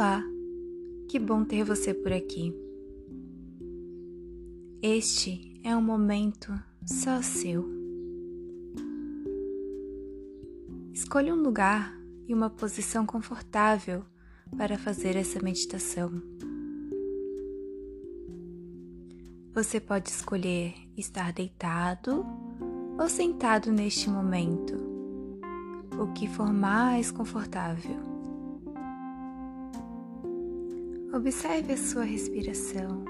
Olá, que bom ter você por aqui. Este é um momento só seu. Escolha um lugar e uma posição confortável para fazer essa meditação. Você pode escolher estar deitado ou sentado neste momento, o que for mais confortável. Observe a sua respiração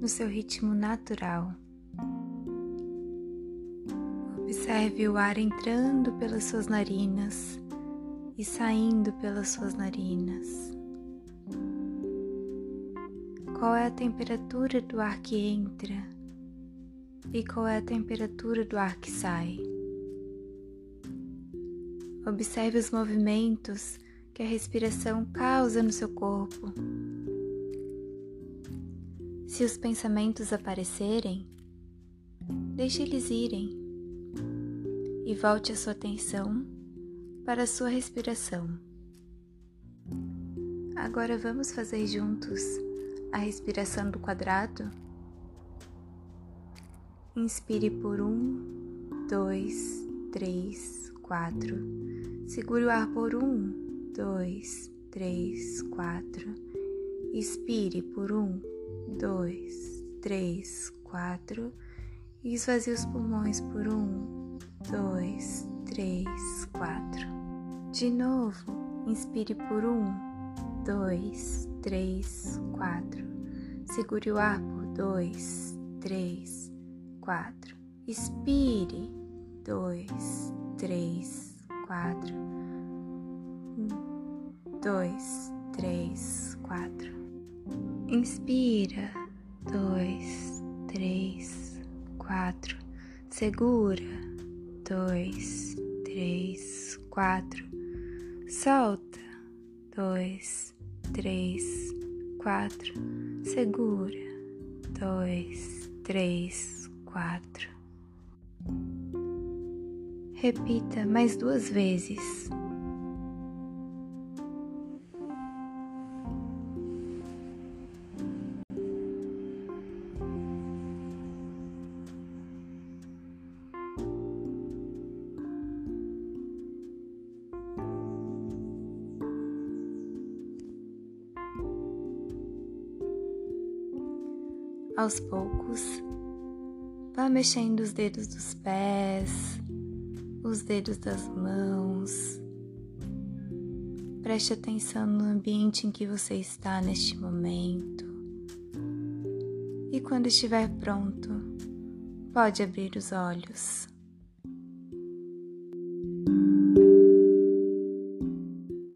no seu ritmo natural. Observe o ar entrando pelas suas narinas e saindo pelas suas narinas. Qual é a temperatura do ar que entra e qual é a temperatura do ar que sai? Observe os movimentos que a respiração causa no seu corpo. Se os pensamentos aparecerem, deixe eles irem e volte a sua atenção para a sua respiração. Agora vamos fazer juntos a respiração do quadrado? Inspire por um, dois, três, quatro. Segure o ar por um, dois, três, quatro. Expire por um, dois, três, quatro. E esvazie os pulmões por um, dois, três, quatro. De novo, inspire por um, dois, três, quatro. Segure o ar por dois, três, quatro. Expire, dois, três, quatro dois, três, quatro. Inspira, dois, três, quatro. Segura, dois, três, quatro. Solta, dois, três, quatro. Segura, dois, três, quatro. Repita mais duas vezes. Aos poucos, vá mexendo os dedos dos pés, os dedos das mãos. Preste atenção no ambiente em que você está neste momento. E quando estiver pronto, pode abrir os olhos.